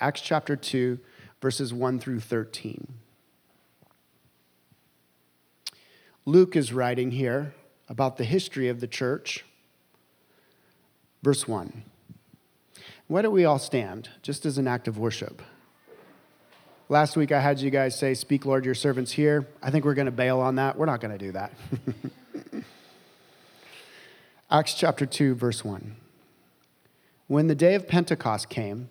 Acts chapter 2, verses 1 through 13. Luke is writing here about the history of the church. Verse 1. Why don't we all stand just as an act of worship? Last week I had you guys say, Speak, Lord, your servant's here. I think we're going to bail on that. We're not going to do that. Acts chapter 2, verse 1. When the day of Pentecost came,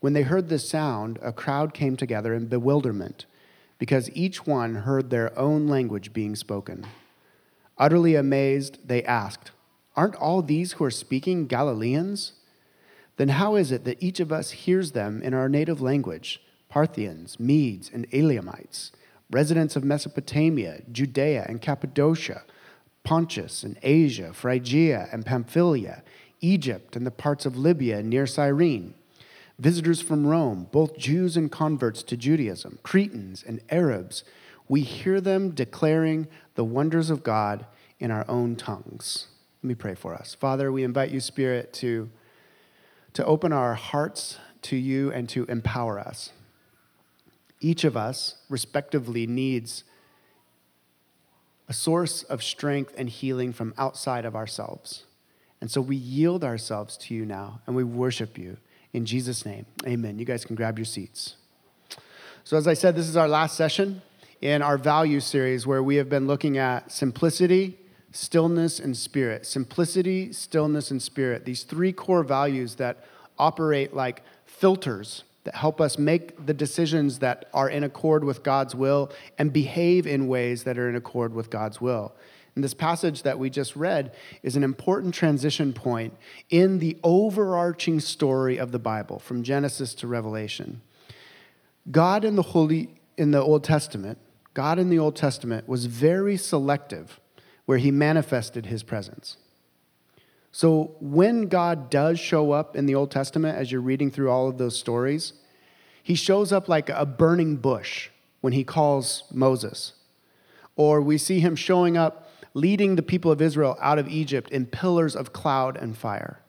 When they heard this sound, a crowd came together in bewilderment, because each one heard their own language being spoken. Utterly amazed, they asked, Aren't all these who are speaking Galileans? Then how is it that each of us hears them in our native language Parthians, Medes, and Elamites, residents of Mesopotamia, Judea and Cappadocia, Pontus and Asia, Phrygia and Pamphylia, Egypt and the parts of Libya near Cyrene? Visitors from Rome, both Jews and converts to Judaism, Cretans and Arabs, we hear them declaring the wonders of God in our own tongues. Let me pray for us. Father, we invite you, Spirit, to, to open our hearts to you and to empower us. Each of us, respectively, needs a source of strength and healing from outside of ourselves. And so we yield ourselves to you now and we worship you. In Jesus' name, amen. You guys can grab your seats. So, as I said, this is our last session in our value series where we have been looking at simplicity, stillness, and spirit. Simplicity, stillness, and spirit. These three core values that operate like filters that help us make the decisions that are in accord with God's will and behave in ways that are in accord with God's will. And this passage that we just read is an important transition point in the overarching story of the Bible from Genesis to Revelation. God in the Holy in the Old Testament, God in the Old Testament was very selective where he manifested his presence. So when God does show up in the Old Testament as you're reading through all of those stories, he shows up like a burning bush when he calls Moses. Or we see him showing up leading the people of Israel out of Egypt in pillars of cloud and fire.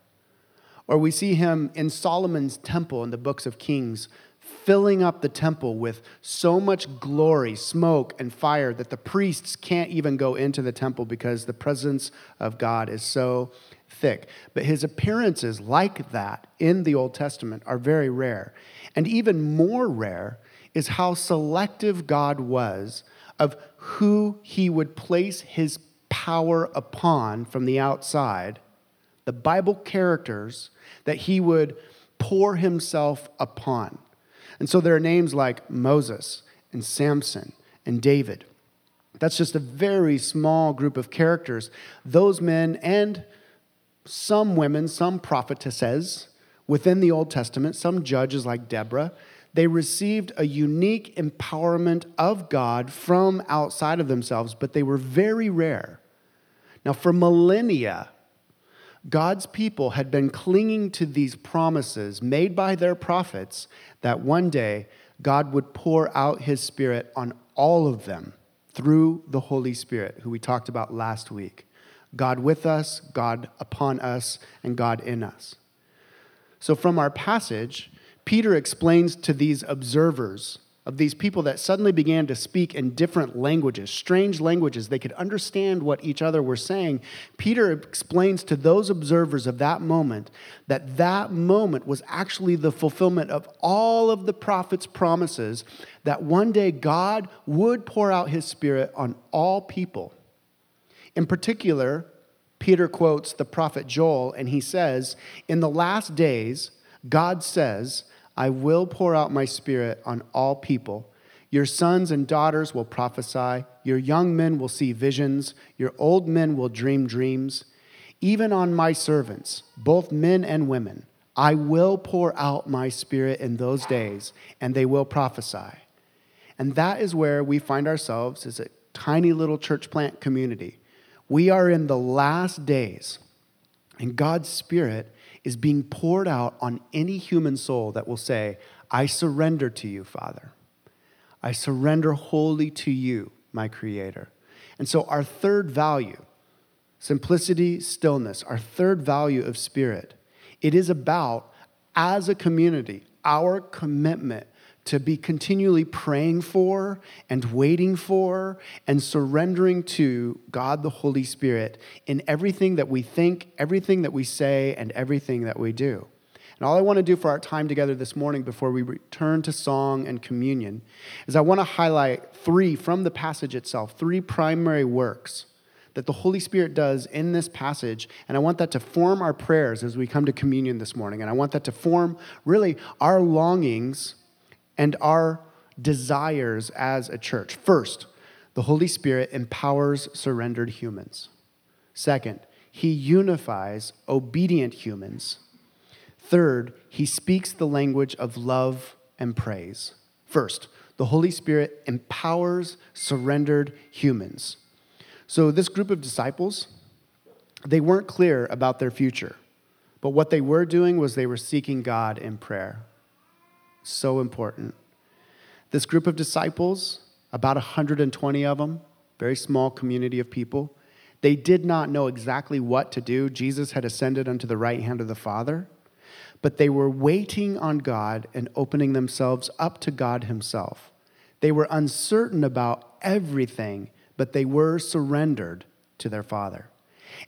Or we see him in Solomon's temple in the books of Kings, filling up the temple with so much glory, smoke, and fire that the priests can't even go into the temple because the presence of God is so thick. But his appearances, like that in the Old Testament, are very rare. And even more rare is how selective God was of who he would place his power upon from the outside, the Bible characters that he would pour himself upon. And so there are names like Moses and Samson and David. That's just a very small group of characters. Those men and some women, some prophetesses within the Old Testament, some judges like Deborah, they received a unique empowerment of God from outside of themselves, but they were very rare. Now, for millennia, God's people had been clinging to these promises made by their prophets that one day God would pour out his Spirit on all of them through the Holy Spirit, who we talked about last week. God with us, God upon us, and God in us. So, from our passage, Peter explains to these observers of these people that suddenly began to speak in different languages, strange languages. They could understand what each other were saying. Peter explains to those observers of that moment that that moment was actually the fulfillment of all of the prophet's promises that one day God would pour out his spirit on all people. In particular, Peter quotes the prophet Joel, and he says, In the last days, God says, I will pour out my spirit on all people. Your sons and daughters will prophesy. Your young men will see visions. Your old men will dream dreams. Even on my servants, both men and women, I will pour out my spirit in those days, and they will prophesy. And that is where we find ourselves as a tiny little church plant community. We are in the last days, and God's Spirit is being poured out on any human soul that will say, I surrender to you, Father. I surrender wholly to you, my Creator. And so, our third value, simplicity, stillness, our third value of Spirit, it is about, as a community, our commitment to be continually praying for and waiting for and surrendering to God the Holy Spirit in everything that we think, everything that we say, and everything that we do. And all I want to do for our time together this morning before we return to song and communion is I want to highlight three from the passage itself, three primary works that the Holy Spirit does in this passage. And I want that to form our prayers as we come to communion this morning. And I want that to form really our longings and our desires as a church. First, the Holy Spirit empowers surrendered humans. Second, he unifies obedient humans. Third, he speaks the language of love and praise. First, the Holy Spirit empowers surrendered humans. So, this group of disciples, they weren't clear about their future, but what they were doing was they were seeking God in prayer. So important. This group of disciples, about 120 of them, very small community of people, they did not know exactly what to do. Jesus had ascended unto the right hand of the Father, but they were waiting on God and opening themselves up to God Himself. They were uncertain about everything, but they were surrendered to their Father.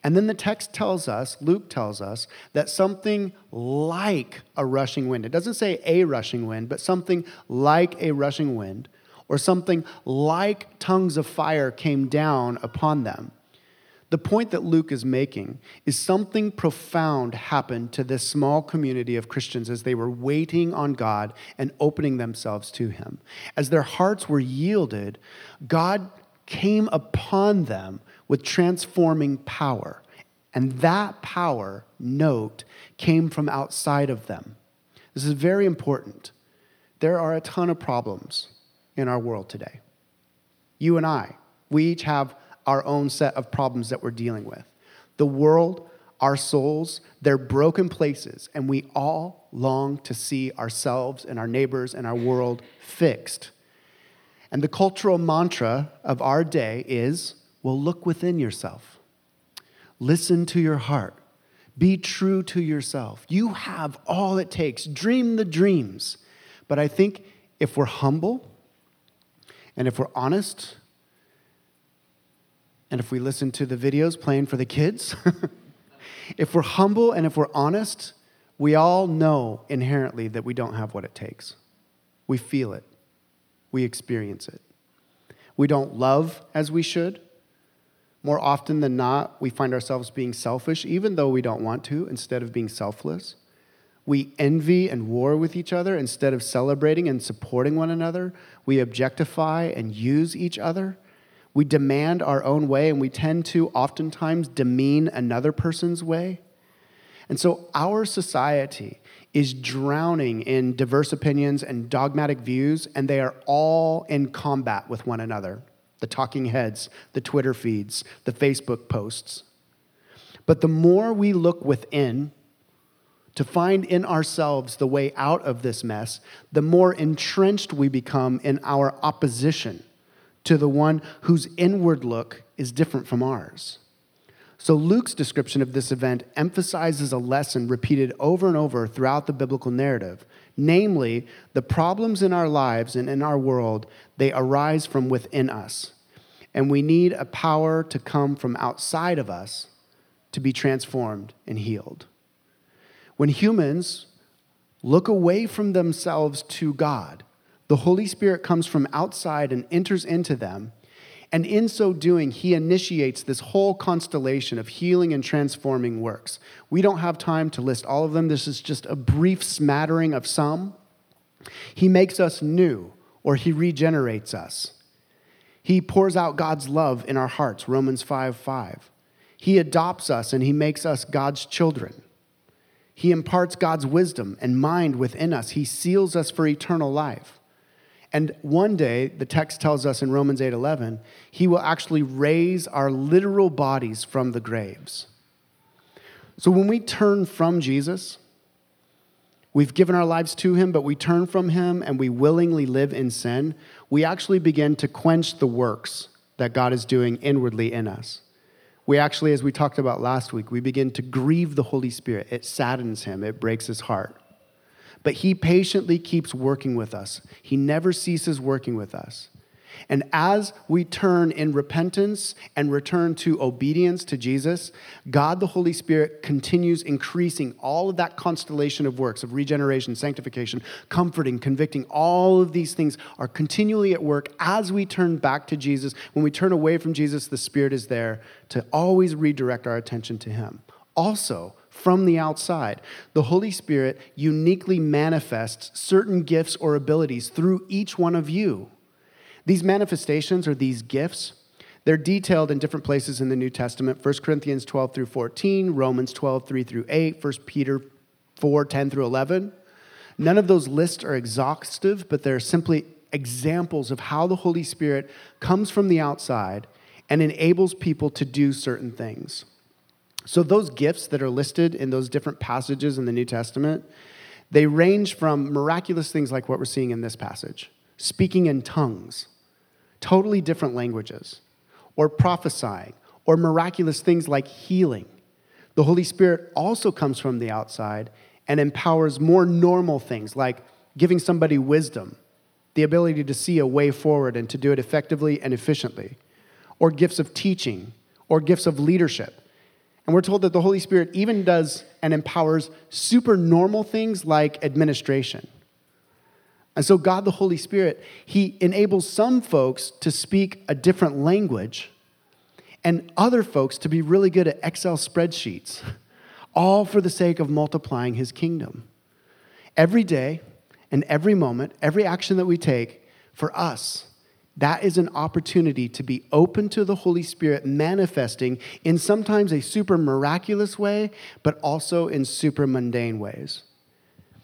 And then the text tells us, Luke tells us, that something like a rushing wind, it doesn't say a rushing wind, but something like a rushing wind, or something like tongues of fire came down upon them. The point that Luke is making is something profound happened to this small community of Christians as they were waiting on God and opening themselves to Him. As their hearts were yielded, God came upon them with transforming power. And that power, note, came from outside of them. This is very important. There are a ton of problems in our world today. You and I, we each have our own set of problems that we're dealing with. The world, our souls, they're broken places, and we all long to see ourselves and our neighbors and our world fixed. And the cultural mantra of our day is well, look within yourself. Listen to your heart. Be true to yourself. You have all it takes. Dream the dreams. But I think if we're humble and if we're honest, and if we listen to the videos playing for the kids, if we're humble and if we're honest, we all know inherently that we don't have what it takes. We feel it, we experience it. We don't love as we should. More often than not, we find ourselves being selfish, even though we don't want to, instead of being selfless. We envy and war with each other instead of celebrating and supporting one another. We objectify and use each other. We demand our own way, and we tend to oftentimes demean another person's way. And so our society is drowning in diverse opinions and dogmatic views, and they are all in combat with one another the talking heads, the Twitter feeds, the Facebook posts. But the more we look within to find in ourselves the way out of this mess, the more entrenched we become in our opposition to the one whose inward look is different from ours. So, Luke's description of this event emphasizes a lesson repeated over and over throughout the biblical narrative. Namely, the problems in our lives and in our world, they arise from within us. And we need a power to come from outside of us to be transformed and healed. When humans look away from themselves to God, the Holy Spirit comes from outside and enters into them and in so doing, he initiates this whole constellation of healing and transforming works. We don't have time to list all of them. This is just a brief smattering of some. He makes us new, or he regenerates us. He pours out God's love in our hearts, Romans 5 5. He adopts us and he makes us God's children. He imparts God's wisdom and mind within us. He seals us for eternal life. And one day, the text tells us in Romans 8:11, he will actually raise our literal bodies from the graves. So when we turn from Jesus, we've given our lives to him, but we turn from him and we willingly live in sin, we actually begin to quench the works that God is doing inwardly in us. We actually, as we talked about last week, we begin to grieve the Holy Spirit. It saddens him, it breaks his heart. But he patiently keeps working with us, he never ceases working with us. And as we turn in repentance and return to obedience to Jesus, God the Holy Spirit continues increasing all of that constellation of works of regeneration, sanctification, comforting, convicting. All of these things are continually at work as we turn back to Jesus. When we turn away from Jesus, the Spirit is there to always redirect our attention to Him. Also, from the outside. The Holy Spirit uniquely manifests certain gifts or abilities through each one of you. These manifestations or these gifts, they're detailed in different places in the New Testament 1 Corinthians 12 through 14, Romans 12, 3 through 8, 1 Peter 4, 10 through 11. None of those lists are exhaustive, but they're simply examples of how the Holy Spirit comes from the outside and enables people to do certain things. So, those gifts that are listed in those different passages in the New Testament, they range from miraculous things like what we're seeing in this passage speaking in tongues, totally different languages, or prophesying, or miraculous things like healing. The Holy Spirit also comes from the outside and empowers more normal things like giving somebody wisdom, the ability to see a way forward and to do it effectively and efficiently, or gifts of teaching, or gifts of leadership. And we're told that the Holy Spirit even does and empowers super normal things like administration. And so, God the Holy Spirit, He enables some folks to speak a different language and other folks to be really good at Excel spreadsheets, all for the sake of multiplying His kingdom. Every day and every moment, every action that we take, for us, that is an opportunity to be open to the Holy Spirit manifesting in sometimes a super miraculous way, but also in super mundane ways.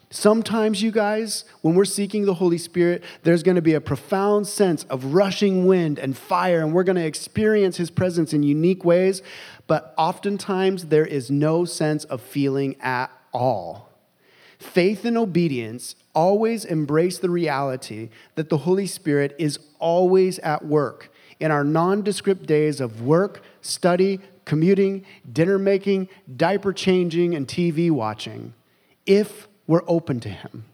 Sometimes, you guys, when we're seeking the Holy Spirit, there's going to be a profound sense of rushing wind and fire, and we're going to experience His presence in unique ways. But oftentimes, there is no sense of feeling at all. Faith and obedience always embrace the reality that the Holy Spirit is always at work in our nondescript days of work, study, commuting, dinner making, diaper changing, and TV watching. If we're open to Him.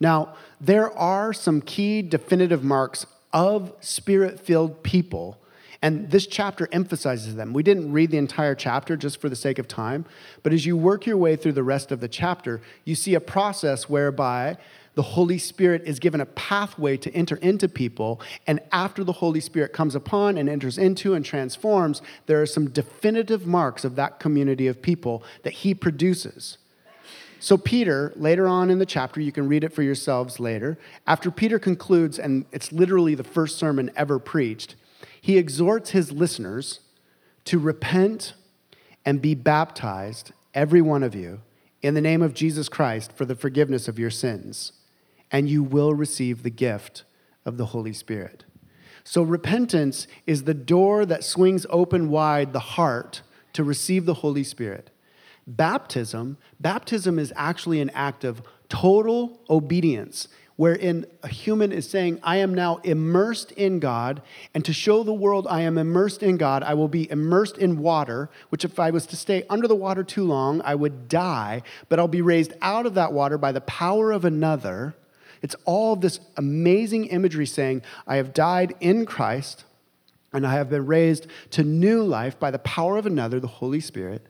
Now, there are some key definitive marks of spirit filled people, and this chapter emphasizes them. We didn't read the entire chapter just for the sake of time, but as you work your way through the rest of the chapter, you see a process whereby the Holy Spirit is given a pathway to enter into people. And after the Holy Spirit comes upon and enters into and transforms, there are some definitive marks of that community of people that he produces. So, Peter, later on in the chapter, you can read it for yourselves later, after Peter concludes, and it's literally the first sermon ever preached, he exhorts his listeners to repent and be baptized, every one of you, in the name of Jesus Christ for the forgiveness of your sins, and you will receive the gift of the Holy Spirit. So, repentance is the door that swings open wide the heart to receive the Holy Spirit. Baptism, baptism is actually an act of total obedience, wherein a human is saying, I am now immersed in God, and to show the world I am immersed in God, I will be immersed in water, which if I was to stay under the water too long, I would die, but I'll be raised out of that water by the power of another. It's all this amazing imagery saying, I have died in Christ, and I have been raised to new life by the power of another, the Holy Spirit.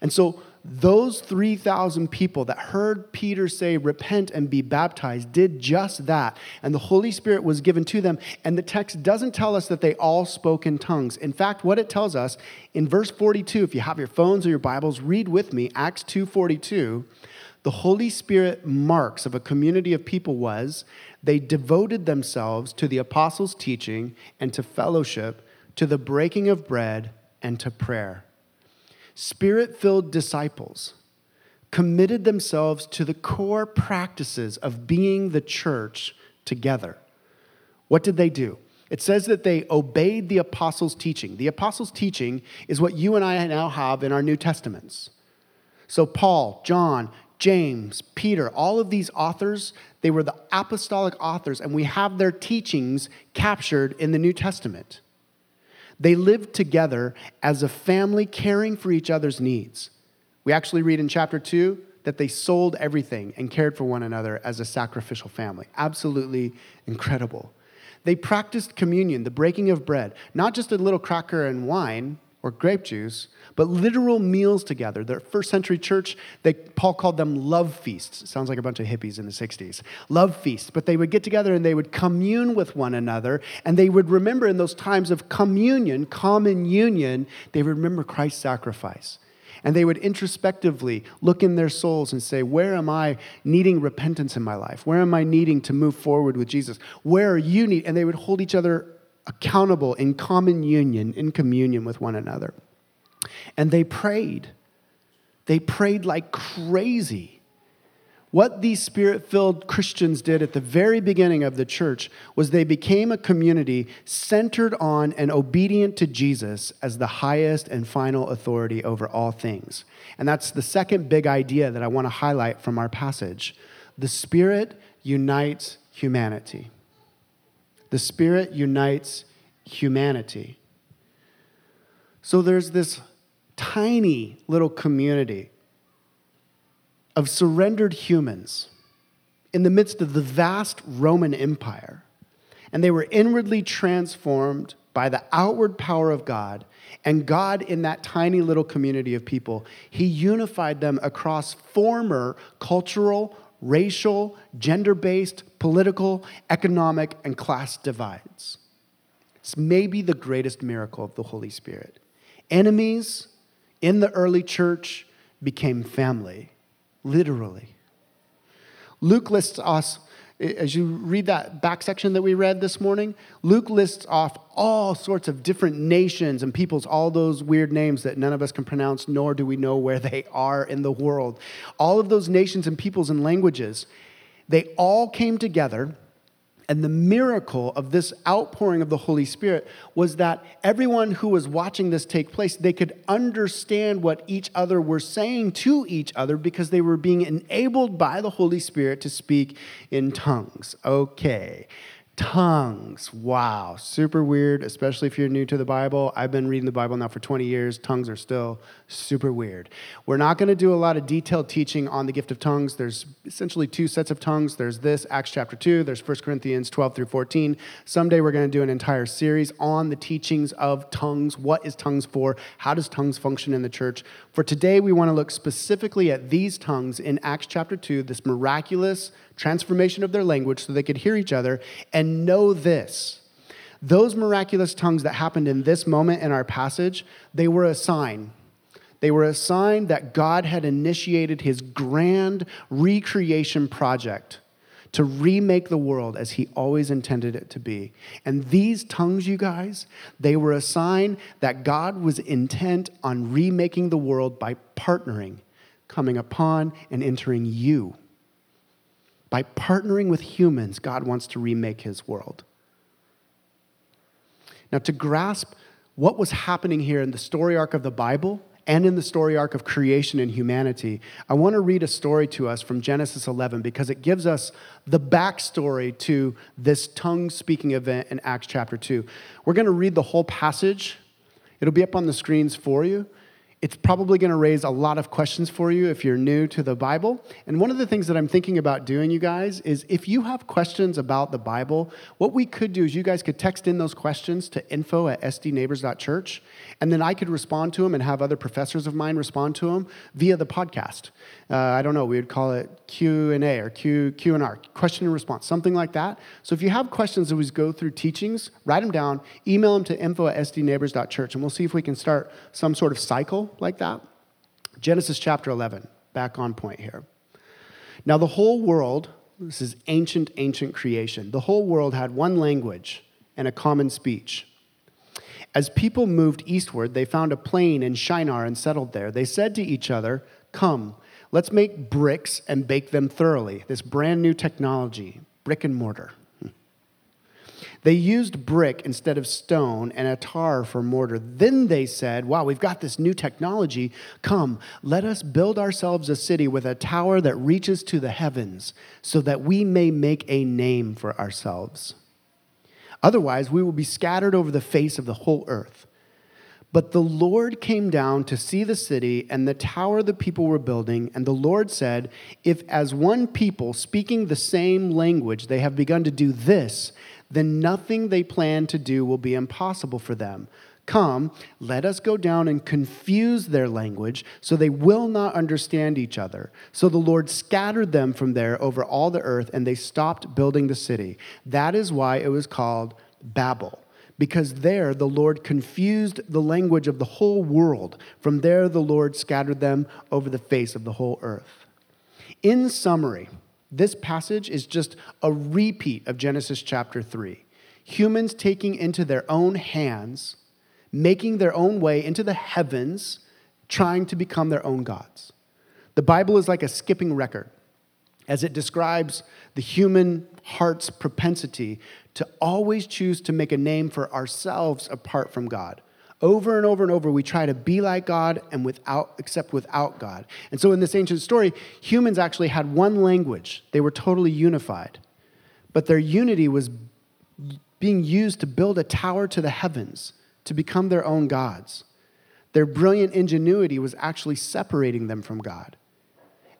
And so those 3,000 people that heard Peter say, Repent and be baptized, did just that. And the Holy Spirit was given to them. And the text doesn't tell us that they all spoke in tongues. In fact, what it tells us in verse 42, if you have your phones or your Bibles, read with me Acts 2:42. The Holy Spirit marks of a community of people was they devoted themselves to the apostles' teaching and to fellowship, to the breaking of bread and to prayer. Spirit filled disciples, committed themselves to the core practices of being the church together. What did they do? It says that they obeyed the apostles' teaching. The apostles' teaching is what you and I now have in our New Testaments. So, Paul, John, James, Peter, all of these authors, they were the apostolic authors, and we have their teachings captured in the New Testament. They lived together as a family, caring for each other's needs. We actually read in chapter 2 that they sold everything and cared for one another as a sacrificial family. Absolutely incredible. They practiced communion, the breaking of bread, not just a little cracker and wine or grape juice, but literal meals together. The first century church, they, Paul called them love feasts. sounds like a bunch of hippies in the 60s. Love feasts. But they would get together and they would commune with one another, and they would remember in those times of communion, common union, they would remember Christ's sacrifice. And they would introspectively look in their souls and say, Where am I needing repentance in my life? Where am I needing to move forward with Jesus? Where are you need? And they would hold each other accountable in common union, in communion with one another. And they prayed. They prayed like crazy. What these spirit filled Christians did at the very beginning of the church was they became a community centered on and obedient to Jesus as the highest and final authority over all things. And that's the second big idea that I want to highlight from our passage. The Spirit unites humanity. The Spirit unites humanity. So there's this tiny little community of surrendered humans in the midst of the vast Roman Empire. And they were inwardly transformed by the outward power of God. And God, in that tiny little community of people, He unified them across former cultural, racial, gender based, political, economic, and class divides. It's maybe the greatest miracle of the Holy Spirit. Enemies in the early church became family literally. Luke lists us, as you read that back section that we read this morning, Luke lists off all sorts of different nations and peoples, all those weird names that none of us can pronounce, nor do we know where they are in the world. All of those nations and peoples and languages, they all came together and the miracle of this outpouring of the Holy Spirit was that everyone who was watching this take place, they could understand what each other were saying to each other because they were being enabled by the Holy Spirit to speak in tongues. Okay. Tongues. Wow. Super weird, especially if you're new to the Bible. I've been reading the Bible now for 20 years. Tongues are still super weird. We're not going to do a lot of detailed teaching on the gift of tongues. There's essentially two sets of tongues. There's this, Acts chapter 2. There's 1 Corinthians 12 through 14. Someday we're going to do an entire series on the teachings of tongues. What is tongues for? How does tongues function in the church? For today, we want to look specifically at these tongues in Acts chapter 2, this miraculous transformation of their language so they could hear each other and know this. Those miraculous tongues that happened in this moment in our passage, they were a sign. They were a sign that God had initiated his grand recreation project to remake the world as he always intended it to be. And these tongues, you guys, they were a sign that God was intent on remaking the world by partnering, coming upon and entering you. By partnering with humans, God wants to remake his world. Now, to grasp what was happening here in the story arc of the Bible and in the story arc of creation and humanity, I want to read a story to us from Genesis 11 because it gives us the backstory to this tongue speaking event in Acts chapter 2. We're going to read the whole passage, it'll be up on the screens for you it's probably going to raise a lot of questions for you if you're new to the Bible. And one of the things that I'm thinking about doing, you guys, is if you have questions about the Bible, what we could do is you guys could text in those questions to info at sdneighbors.church, and then I could respond to them and have other professors of mine respond to them via the podcast. Uh, I don't know, we would call it Q&A or Q, Q&R, question and response, something like that. So if you have questions as we go through teachings, write them down, email them to info at sdneighbors.church, and we'll see if we can start some sort of cycle like that? Genesis chapter 11, back on point here. Now, the whole world, this is ancient, ancient creation, the whole world had one language and a common speech. As people moved eastward, they found a plain in Shinar and settled there. They said to each other, Come, let's make bricks and bake them thoroughly. This brand new technology, brick and mortar. They used brick instead of stone and a tar for mortar. Then they said, Wow, we've got this new technology. Come, let us build ourselves a city with a tower that reaches to the heavens so that we may make a name for ourselves. Otherwise, we will be scattered over the face of the whole earth. But the Lord came down to see the city and the tower the people were building. And the Lord said, If as one people speaking the same language they have begun to do this, then nothing they plan to do will be impossible for them. Come, let us go down and confuse their language so they will not understand each other. So the Lord scattered them from there over all the earth, and they stopped building the city. That is why it was called Babel because there the Lord confused the language of the whole world. From there, the Lord scattered them over the face of the whole earth. In summary, this passage is just a repeat of Genesis chapter 3. Humans taking into their own hands, making their own way into the heavens, trying to become their own gods. The Bible is like a skipping record as it describes the human heart's propensity to always choose to make a name for ourselves apart from God. Over and over and over, we try to be like God and without, except without God. And so, in this ancient story, humans actually had one language. They were totally unified. But their unity was being used to build a tower to the heavens, to become their own gods. Their brilliant ingenuity was actually separating them from God.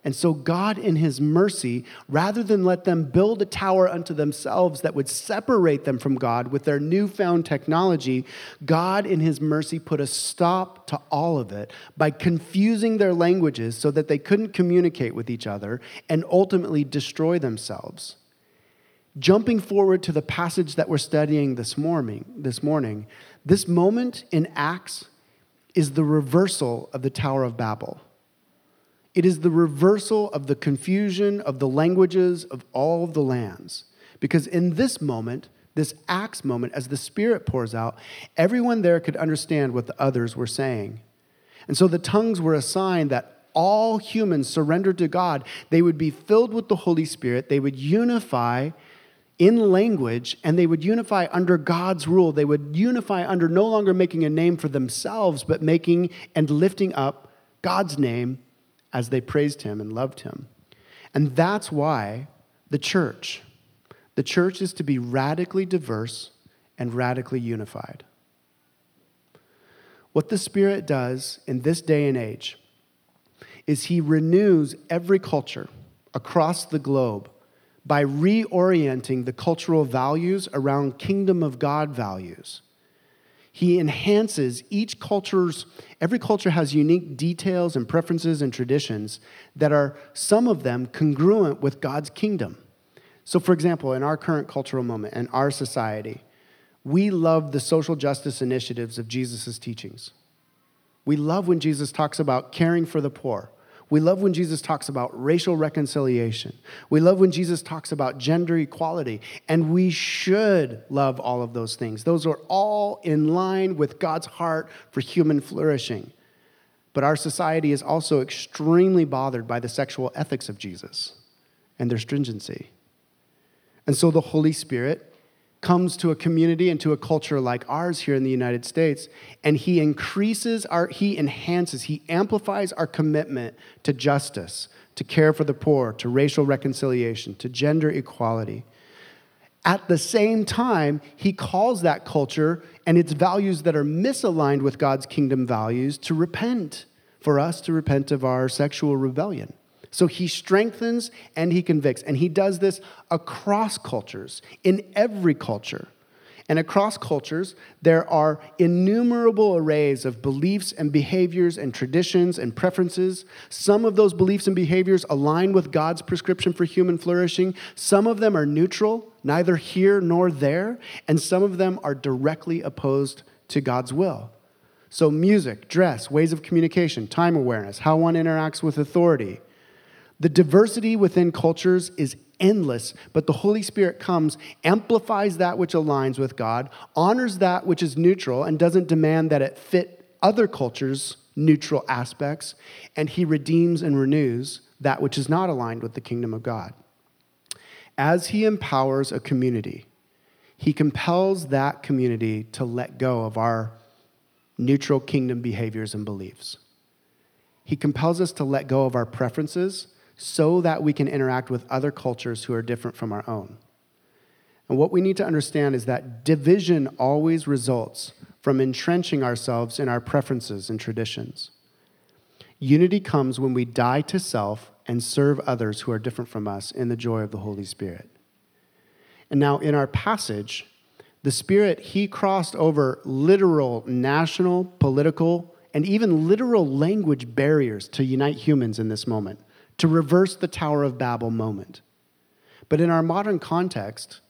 And so, God, in His mercy, rather than let them build a tower unto themselves that would separate them from God with their newfound technology, God, in His mercy, put a stop to all of it by confusing their languages so that they couldn't communicate with each other and ultimately destroy themselves. Jumping forward to the passage that we're studying this morning, this morning, this moment in Acts is the reversal of the Tower of Babel. It is the reversal of the confusion of the languages of all of the lands. Because in this moment, this Acts moment, as the Spirit pours out, everyone there could understand what the others were saying. And so the tongues were a sign that all humans surrendered to God. They would be filled with the Holy Spirit, they would unify in language, and they would unify under God's rule. They would unify under no longer making a name for themselves, but making and lifting up God's name as they praised him and loved him. And that's why the church, the church is to be radically diverse and radically unified. What the Spirit does in this day and age is he renews every culture across the globe by reorienting the cultural values around kingdom of God values he enhances each culture's, every culture has unique details and preferences and traditions that are, some of them, congruent with God's kingdom. So, for example, in our current cultural moment, in our society, we love the social justice initiatives of Jesus' teachings. We love when Jesus talks about caring for the poor. We love when Jesus talks about racial reconciliation. We love when Jesus talks about gender equality. And we should love all of those things. Those are all in line with God's heart for human flourishing. But our society is also extremely bothered by the sexual ethics of Jesus and their stringency. And so the Holy Spirit comes to a community and to a culture like ours here in the United States, and he increases our, he enhances, he amplifies our commitment to justice, to care for the poor, to racial reconciliation, to gender equality. At the same time, he calls that culture and its values that are misaligned with God's kingdom values to repent, for us to repent of our sexual rebellion. So he strengthens and he convicts. And he does this across cultures, in every culture. And across cultures, there are innumerable arrays of beliefs and behaviors and traditions and preferences. Some of those beliefs and behaviors align with God's prescription for human flourishing. Some of them are neutral, neither here nor there. And some of them are directly opposed to God's will. So, music, dress, ways of communication, time awareness, how one interacts with authority, the diversity within cultures is endless, but the Holy Spirit comes, amplifies that which aligns with God, honors that which is neutral, and doesn't demand that it fit other cultures' neutral aspects, and he redeems and renews that which is not aligned with the kingdom of God. As he empowers a community, he compels that community to let go of our neutral kingdom behaviors and beliefs. He compels us to let go of our preferences so that we can interact with other cultures who are different from our own. And what we need to understand is that division always results from entrenching ourselves in our preferences and traditions. Unity comes when we die to self and serve others who are different from us in the joy of the Holy Spirit. And now, in our passage, the Spirit, He crossed over literal, national, political, and even literal language barriers to unite humans in this moment, to reverse the Tower of Babel moment. But in our modern context,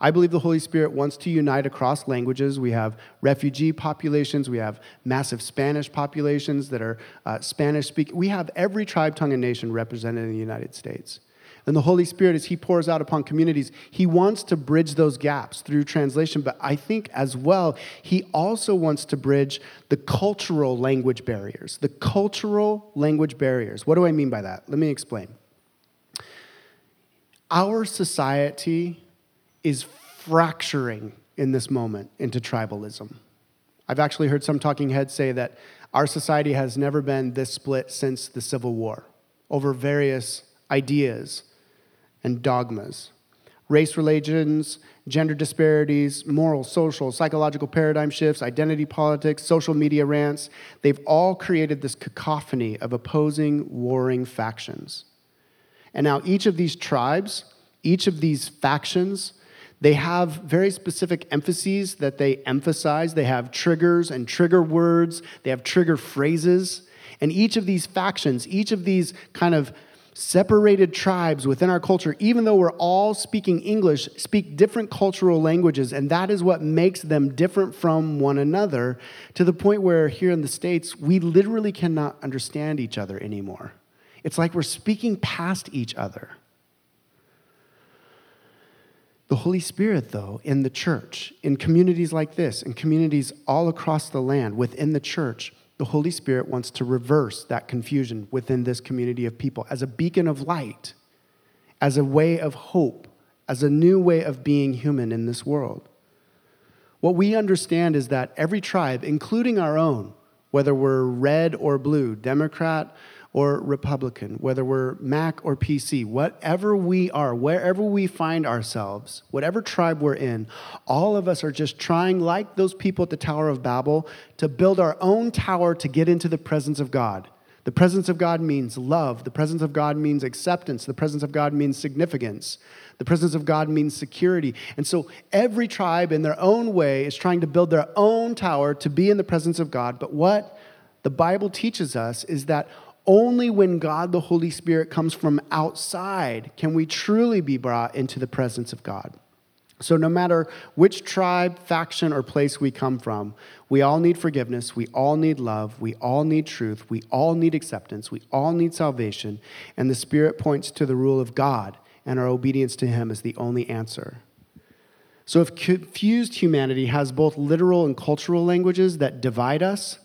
I believe the Holy Spirit wants to unite across languages. We have refugee populations, we have massive Spanish populations that are uh, Spanish speaking. We have every tribe, tongue, and nation represented in the United States. And the Holy Spirit, as He pours out upon communities, He wants to bridge those gaps through translation. But I think as well, He also wants to bridge the cultural language barriers. The cultural language barriers. What do I mean by that? Let me explain. Our society is fracturing in this moment into tribalism. I've actually heard some talking heads say that our society has never been this split since the Civil War over various ideas and dogmas. Race religions, gender disparities, moral, social, psychological paradigm shifts, identity politics, social media rants, they've all created this cacophony of opposing, warring factions. And now each of these tribes, each of these factions, they have very specific emphases that they emphasize. They have triggers and trigger words, they have trigger phrases. And each of these factions, each of these kind of separated tribes within our culture, even though we're all speaking English, speak different cultural languages, and that is what makes them different from one another to the point where here in the States, we literally cannot understand each other anymore. It's like we're speaking past each other. The Holy Spirit, though, in the church, in communities like this, in communities all across the land, within the church, the Holy Spirit wants to reverse that confusion within this community of people as a beacon of light, as a way of hope, as a new way of being human in this world. What we understand is that every tribe, including our own, whether we're red or blue, Democrat or Republican, whether we're Mac or PC, whatever we are, wherever we find ourselves, whatever tribe we're in, all of us are just trying, like those people at the Tower of Babel, to build our own tower to get into the presence of God. The presence of God means love. The presence of God means acceptance. The presence of God means significance. The presence of God means security. And so every tribe, in their own way, is trying to build their own tower to be in the presence of God. But what the Bible teaches us is that only when God the Holy Spirit comes from outside can we truly be brought into the presence of God. So, no matter which tribe, faction, or place we come from, we all need forgiveness. We all need love. We all need truth. We all need acceptance. We all need salvation. And the Spirit points to the rule of God, and our obedience to Him is the only answer. So, if confused humanity has both literal and cultural languages that divide us,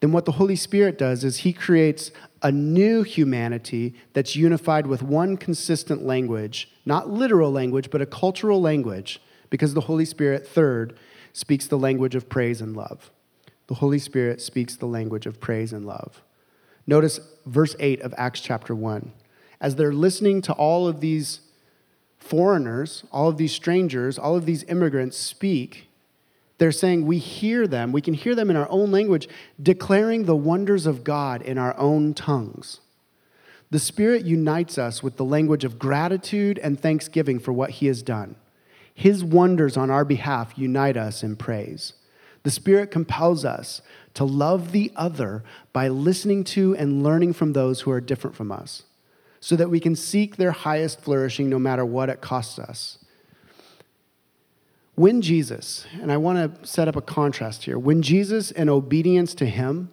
then what the Holy Spirit does is He creates a new humanity that's unified with one consistent language, not literal language, but a cultural language, because the Holy Spirit, third, speaks the language of praise and love. The Holy Spirit speaks the language of praise and love. Notice verse 8 of Acts chapter 1. As they're listening to all of these foreigners, all of these strangers, all of these immigrants speak, they're saying we hear them, we can hear them in our own language, declaring the wonders of God in our own tongues. The Spirit unites us with the language of gratitude and thanksgiving for what He has done. His wonders on our behalf unite us in praise. The Spirit compels us to love the other by listening to and learning from those who are different from us, so that we can seek their highest flourishing no matter what it costs us. When Jesus, and I want to set up a contrast here, when Jesus, and obedience to him,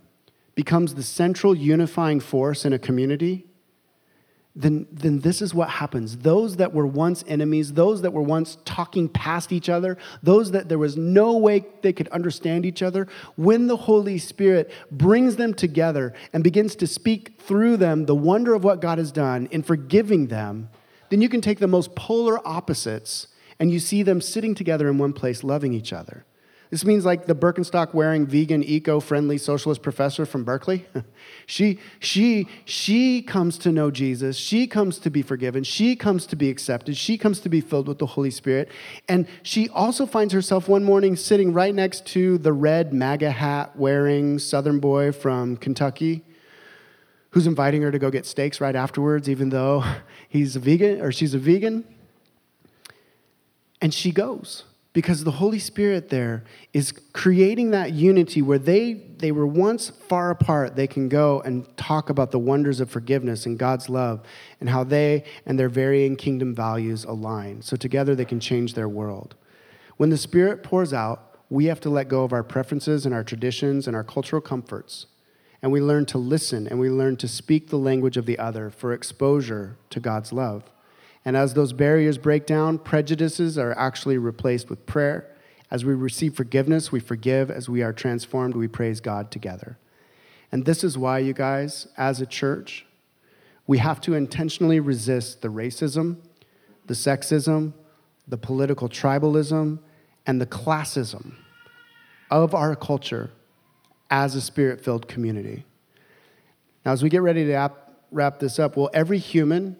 becomes the central unifying force in a community, then, then this is what happens. Those that were once enemies, those that were once talking past each other, those that there was no way they could understand each other, when the Holy Spirit brings them together and begins to speak through them the wonder of what God has done in forgiving them, then you can take the most polar opposites and you see them sitting together in one place, loving each other. This means like the Birkenstock wearing vegan, eco friendly socialist professor from Berkeley. she, she, she comes to know Jesus. She comes to be forgiven. She comes to be accepted. She comes to be filled with the Holy Spirit. And she also finds herself one morning sitting right next to the red MAGA hat wearing Southern boy from Kentucky who's inviting her to go get steaks right afterwards, even though he's a vegan or she's a vegan. And she goes because the Holy Spirit there is creating that unity where they, they were once far apart. They can go and talk about the wonders of forgiveness and God's love and how they and their varying kingdom values align. So together they can change their world. When the Spirit pours out, we have to let go of our preferences and our traditions and our cultural comforts. And we learn to listen and we learn to speak the language of the other for exposure to God's love. And as those barriers break down, prejudices are actually replaced with prayer. As we receive forgiveness, we forgive. As we are transformed, we praise God together. And this is why, you guys, as a church, we have to intentionally resist the racism, the sexism, the political tribalism, and the classism of our culture as a spirit filled community. Now, as we get ready to wrap this up, will every human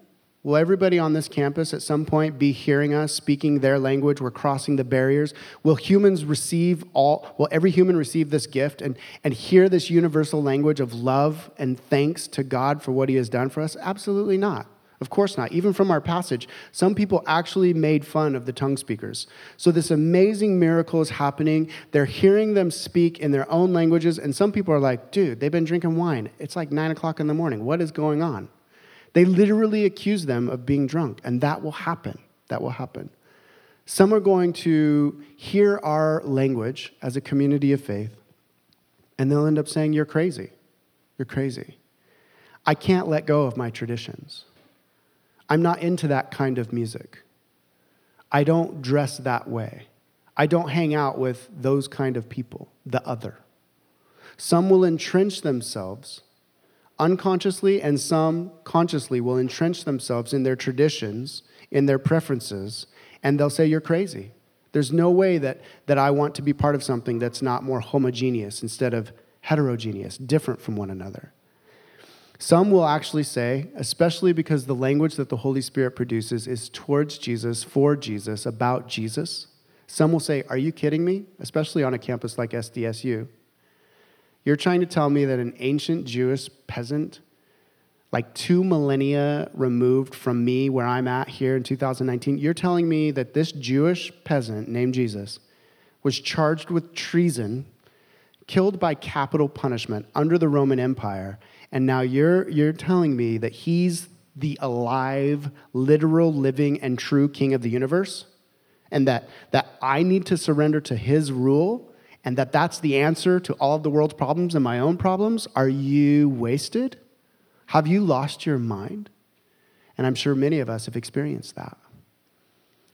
Will everybody on this campus at some point be hearing us speaking their language? We're crossing the barriers. Will humans receive all, will every human receive this gift and, and hear this universal language of love and thanks to God for what he has done for us? Absolutely not. Of course not. Even from our passage, some people actually made fun of the tongue speakers. So, this amazing miracle is happening. They're hearing them speak in their own languages, and some people are like, dude, they've been drinking wine. It's like nine o'clock in the morning. What is going on? They literally accuse them of being drunk, and that will happen. That will happen. Some are going to hear our language as a community of faith, and they'll end up saying, You're crazy. You're crazy. I can't let go of my traditions. I'm not into that kind of music. I don't dress that way. I don't hang out with those kind of people, the other. Some will entrench themselves unconsciously and some consciously will entrench themselves in their traditions, in their preferences, and they'll say, You're crazy. There's no way that, that I want to be part of something that's not more homogeneous instead of heterogeneous, different from one another. Some will actually say, especially because the language that the Holy Spirit produces is towards Jesus, for Jesus, about Jesus. Some will say, Are you kidding me? Especially on a campus like SDSU. You're trying to tell me that an ancient Jewish peasant, like two millennia removed from me, where I'm at here in 2019, you're telling me that this Jewish peasant named Jesus was charged with treason, killed by capital punishment under the Roman Empire, and now you're, you're telling me that he's the alive, literal, living, and true king of the universe? And that, that I need to surrender to his rule? And that that's the answer to all of the world's problems and my own problems, are you wasted? Have you lost your mind? And I'm sure many of us have experienced that.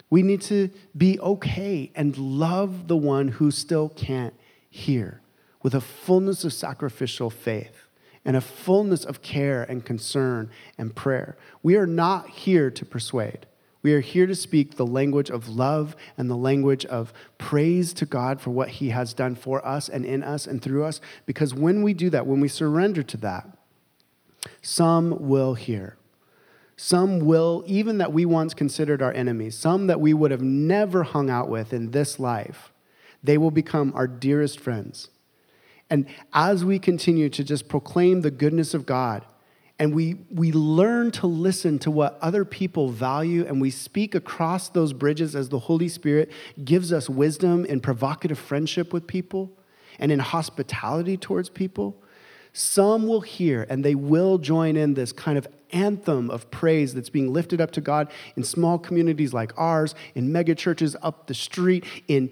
We need to be okay and love the one who still can't hear with a fullness of sacrificial faith and a fullness of care and concern and prayer. We are not here to persuade. We are here to speak the language of love and the language of praise to God for what He has done for us and in us and through us. Because when we do that, when we surrender to that, some will hear. Some will, even that we once considered our enemies, some that we would have never hung out with in this life, they will become our dearest friends. And as we continue to just proclaim the goodness of God, and we, we learn to listen to what other people value and we speak across those bridges as the Holy Spirit gives us wisdom in provocative friendship with people and in hospitality towards people. Some will hear and they will join in this kind of anthem of praise that's being lifted up to God in small communities like ours, in mega churches up the street, in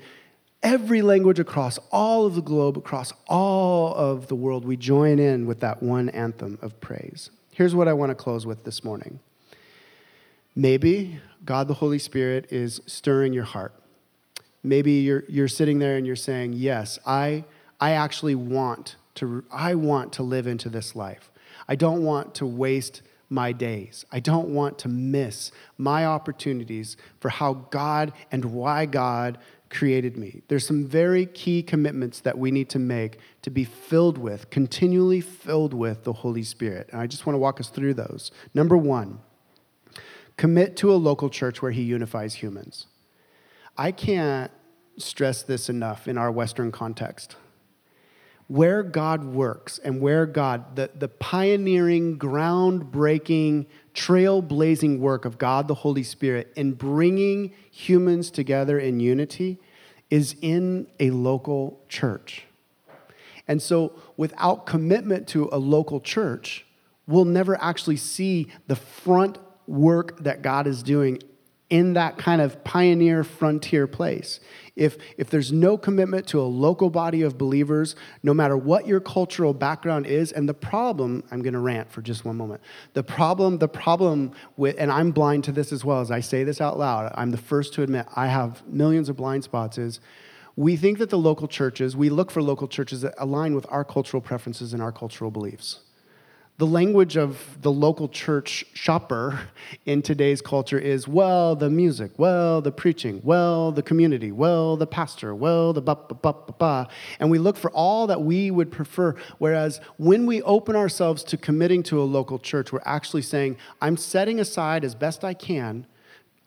every language across all of the globe, across all of the world, we join in with that one anthem of praise. Here's what I want to close with this morning Maybe God the Holy Spirit is stirring your heart. Maybe you're, you're sitting there and you're saying, Yes, I, I actually want to, I want to live into this life. I don't want to waste my days. I don't want to miss my opportunities for how God and why God created me. There's some very key commitments that we need to make to be filled with, continually filled with the Holy Spirit. And I just want to walk us through those. Number one, commit to a local church where He unifies humans. I can't stress this enough in our Western context where God works and where God, the, the pioneering, groundbreaking, trailblazing work of God the Holy Spirit in bringing humans together in unity is in a local church. And so, without commitment to a local church, we'll never actually see the front work that God is doing in that kind of pioneer frontier place. If, if there's no commitment to a local body of believers, no matter what your cultural background is, and the problem, I'm going to rant for just one moment. The problem, the problem with, and I'm blind to this as well as I say this out loud, I'm the first to admit I have millions of blind spots, is we think that the local churches, we look for local churches that align with our cultural preferences and our cultural beliefs. The language of the local church shopper in today's culture is well, the music, well, the preaching, well, the community, well, the pastor, well, the ba ba ba ba ba. And we look for all that we would prefer. Whereas when we open ourselves to committing to a local church, we're actually saying, I'm setting aside as best I can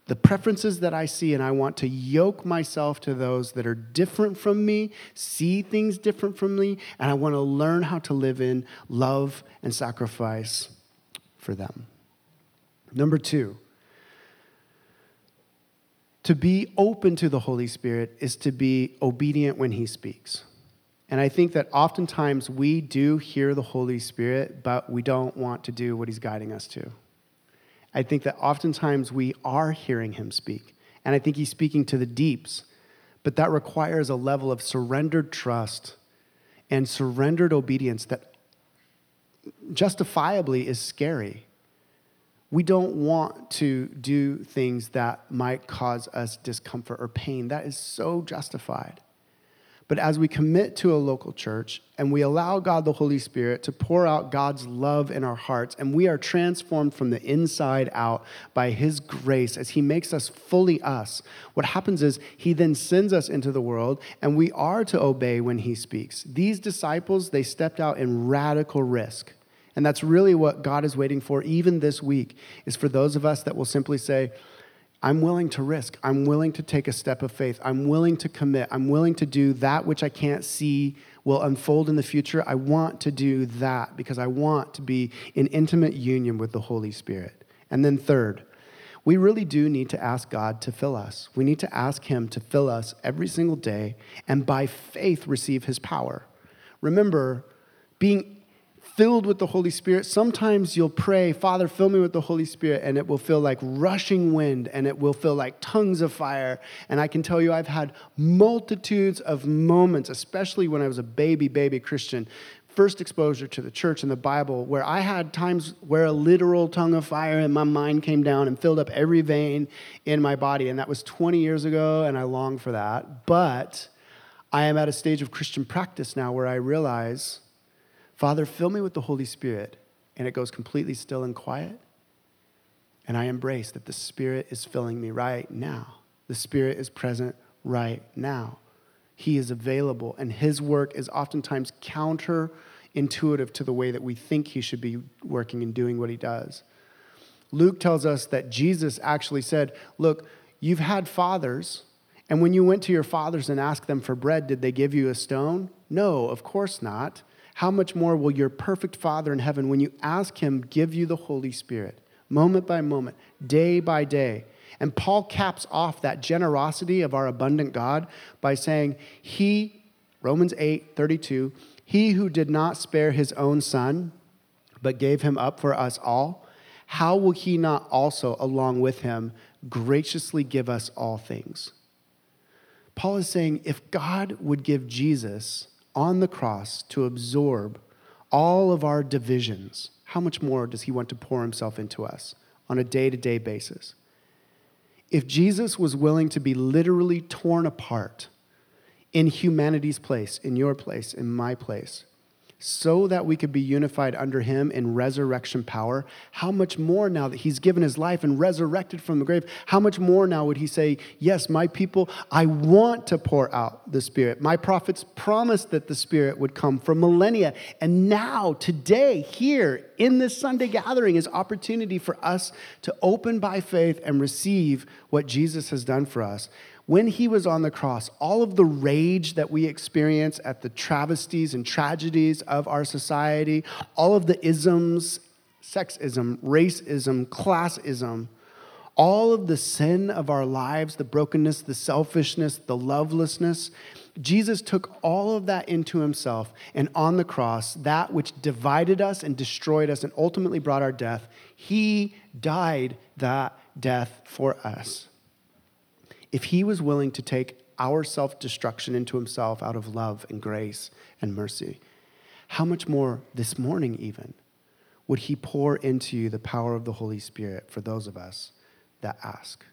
the preferences that I see, and I want to yoke myself to those that are different from me, see things different from me, and I want to learn how to live in love and sacrifice for them. Number two, to be open to the Holy Spirit is to be obedient when He speaks. And I think that oftentimes we do hear the Holy Spirit, but we don't want to do what He's guiding us to. I think that oftentimes we are hearing him speak. And I think he's speaking to the deeps. But that requires a level of surrendered trust and surrendered obedience that justifiably is scary. We don't want to do things that might cause us discomfort or pain. That is so justified. But as we commit to a local church and we allow God the Holy Spirit to pour out God's love in our hearts, and we are transformed from the inside out by His grace as He makes us fully us, what happens is He then sends us into the world and we are to obey when He speaks. These disciples, they stepped out in radical risk. And that's really what God is waiting for, even this week, is for those of us that will simply say, I'm willing to risk. I'm willing to take a step of faith. I'm willing to commit. I'm willing to do that which I can't see will unfold in the future. I want to do that because I want to be in intimate union with the Holy Spirit. And then, third, we really do need to ask God to fill us. We need to ask Him to fill us every single day and by faith receive His power. Remember, being filled with the Holy Spirit, sometimes you'll pray, Father, fill me with the Holy Spirit, and it will feel like rushing wind and it will feel like tongues of fire. And I can tell you, I've had multitudes of moments, especially when I was a baby, baby Christian, first exposure to the church and the Bible, where I had times where a literal tongue of fire in my mind came down and filled up every vein in my body. And that was 20 years ago, and I long for that. But I am at a stage of Christian practice now where I realize Father, fill me with the Holy Spirit. And it goes completely still and quiet. And I embrace that the Spirit is filling me right now. The Spirit is present right now. He is available, and His work is oftentimes counterintuitive to the way that we think He should be working and doing what He does. Luke tells us that Jesus actually said, Look, you've had fathers, and when you went to your fathers and asked them for bread, did they give you a stone? No, of course not how much more will your perfect Father in heaven, when you ask Him, give you the Holy Spirit, moment by moment, day by day? And Paul caps off that generosity of our abundant God by saying, He, Romans 8 32, He who did not spare His own Son, but gave Him up for us all, how will He not also, along with Him, graciously give us all things? Paul is saying, if God would give Jesus, on the cross to absorb all of our divisions, how much more does he want to pour himself into us? on a day to day basis. If Jesus was willing to be literally torn apart in humanity's place, in your place, in my place, so that we could be unified under him in resurrection power, how much more now that he's given his life and resurrected from the grave, how much more now would he say, Yes, my people, I want to pour out the Spirit. My prophets promised that the Spirit would come for millennia. And now, today, here in this Sunday gathering, is opportunity for us to open by faith and receive what Jesus has done for us when he was on the cross, all of the rage that we experience at the travesties and tragedies of our society, all of the isms, sexism, racism, classism, all of the sin of our lives, the brokenness, the selfishness, the lovelessness, Jesus took all of that into himself, and on the cross, that which divided us and destroyed us and ultimately brought our death, he died that death for us if he was willing to take our self destruction into himself out of love and grace and mercy, how much more this morning, even, would he pour into you the power of the Holy Spirit for those of us that ask?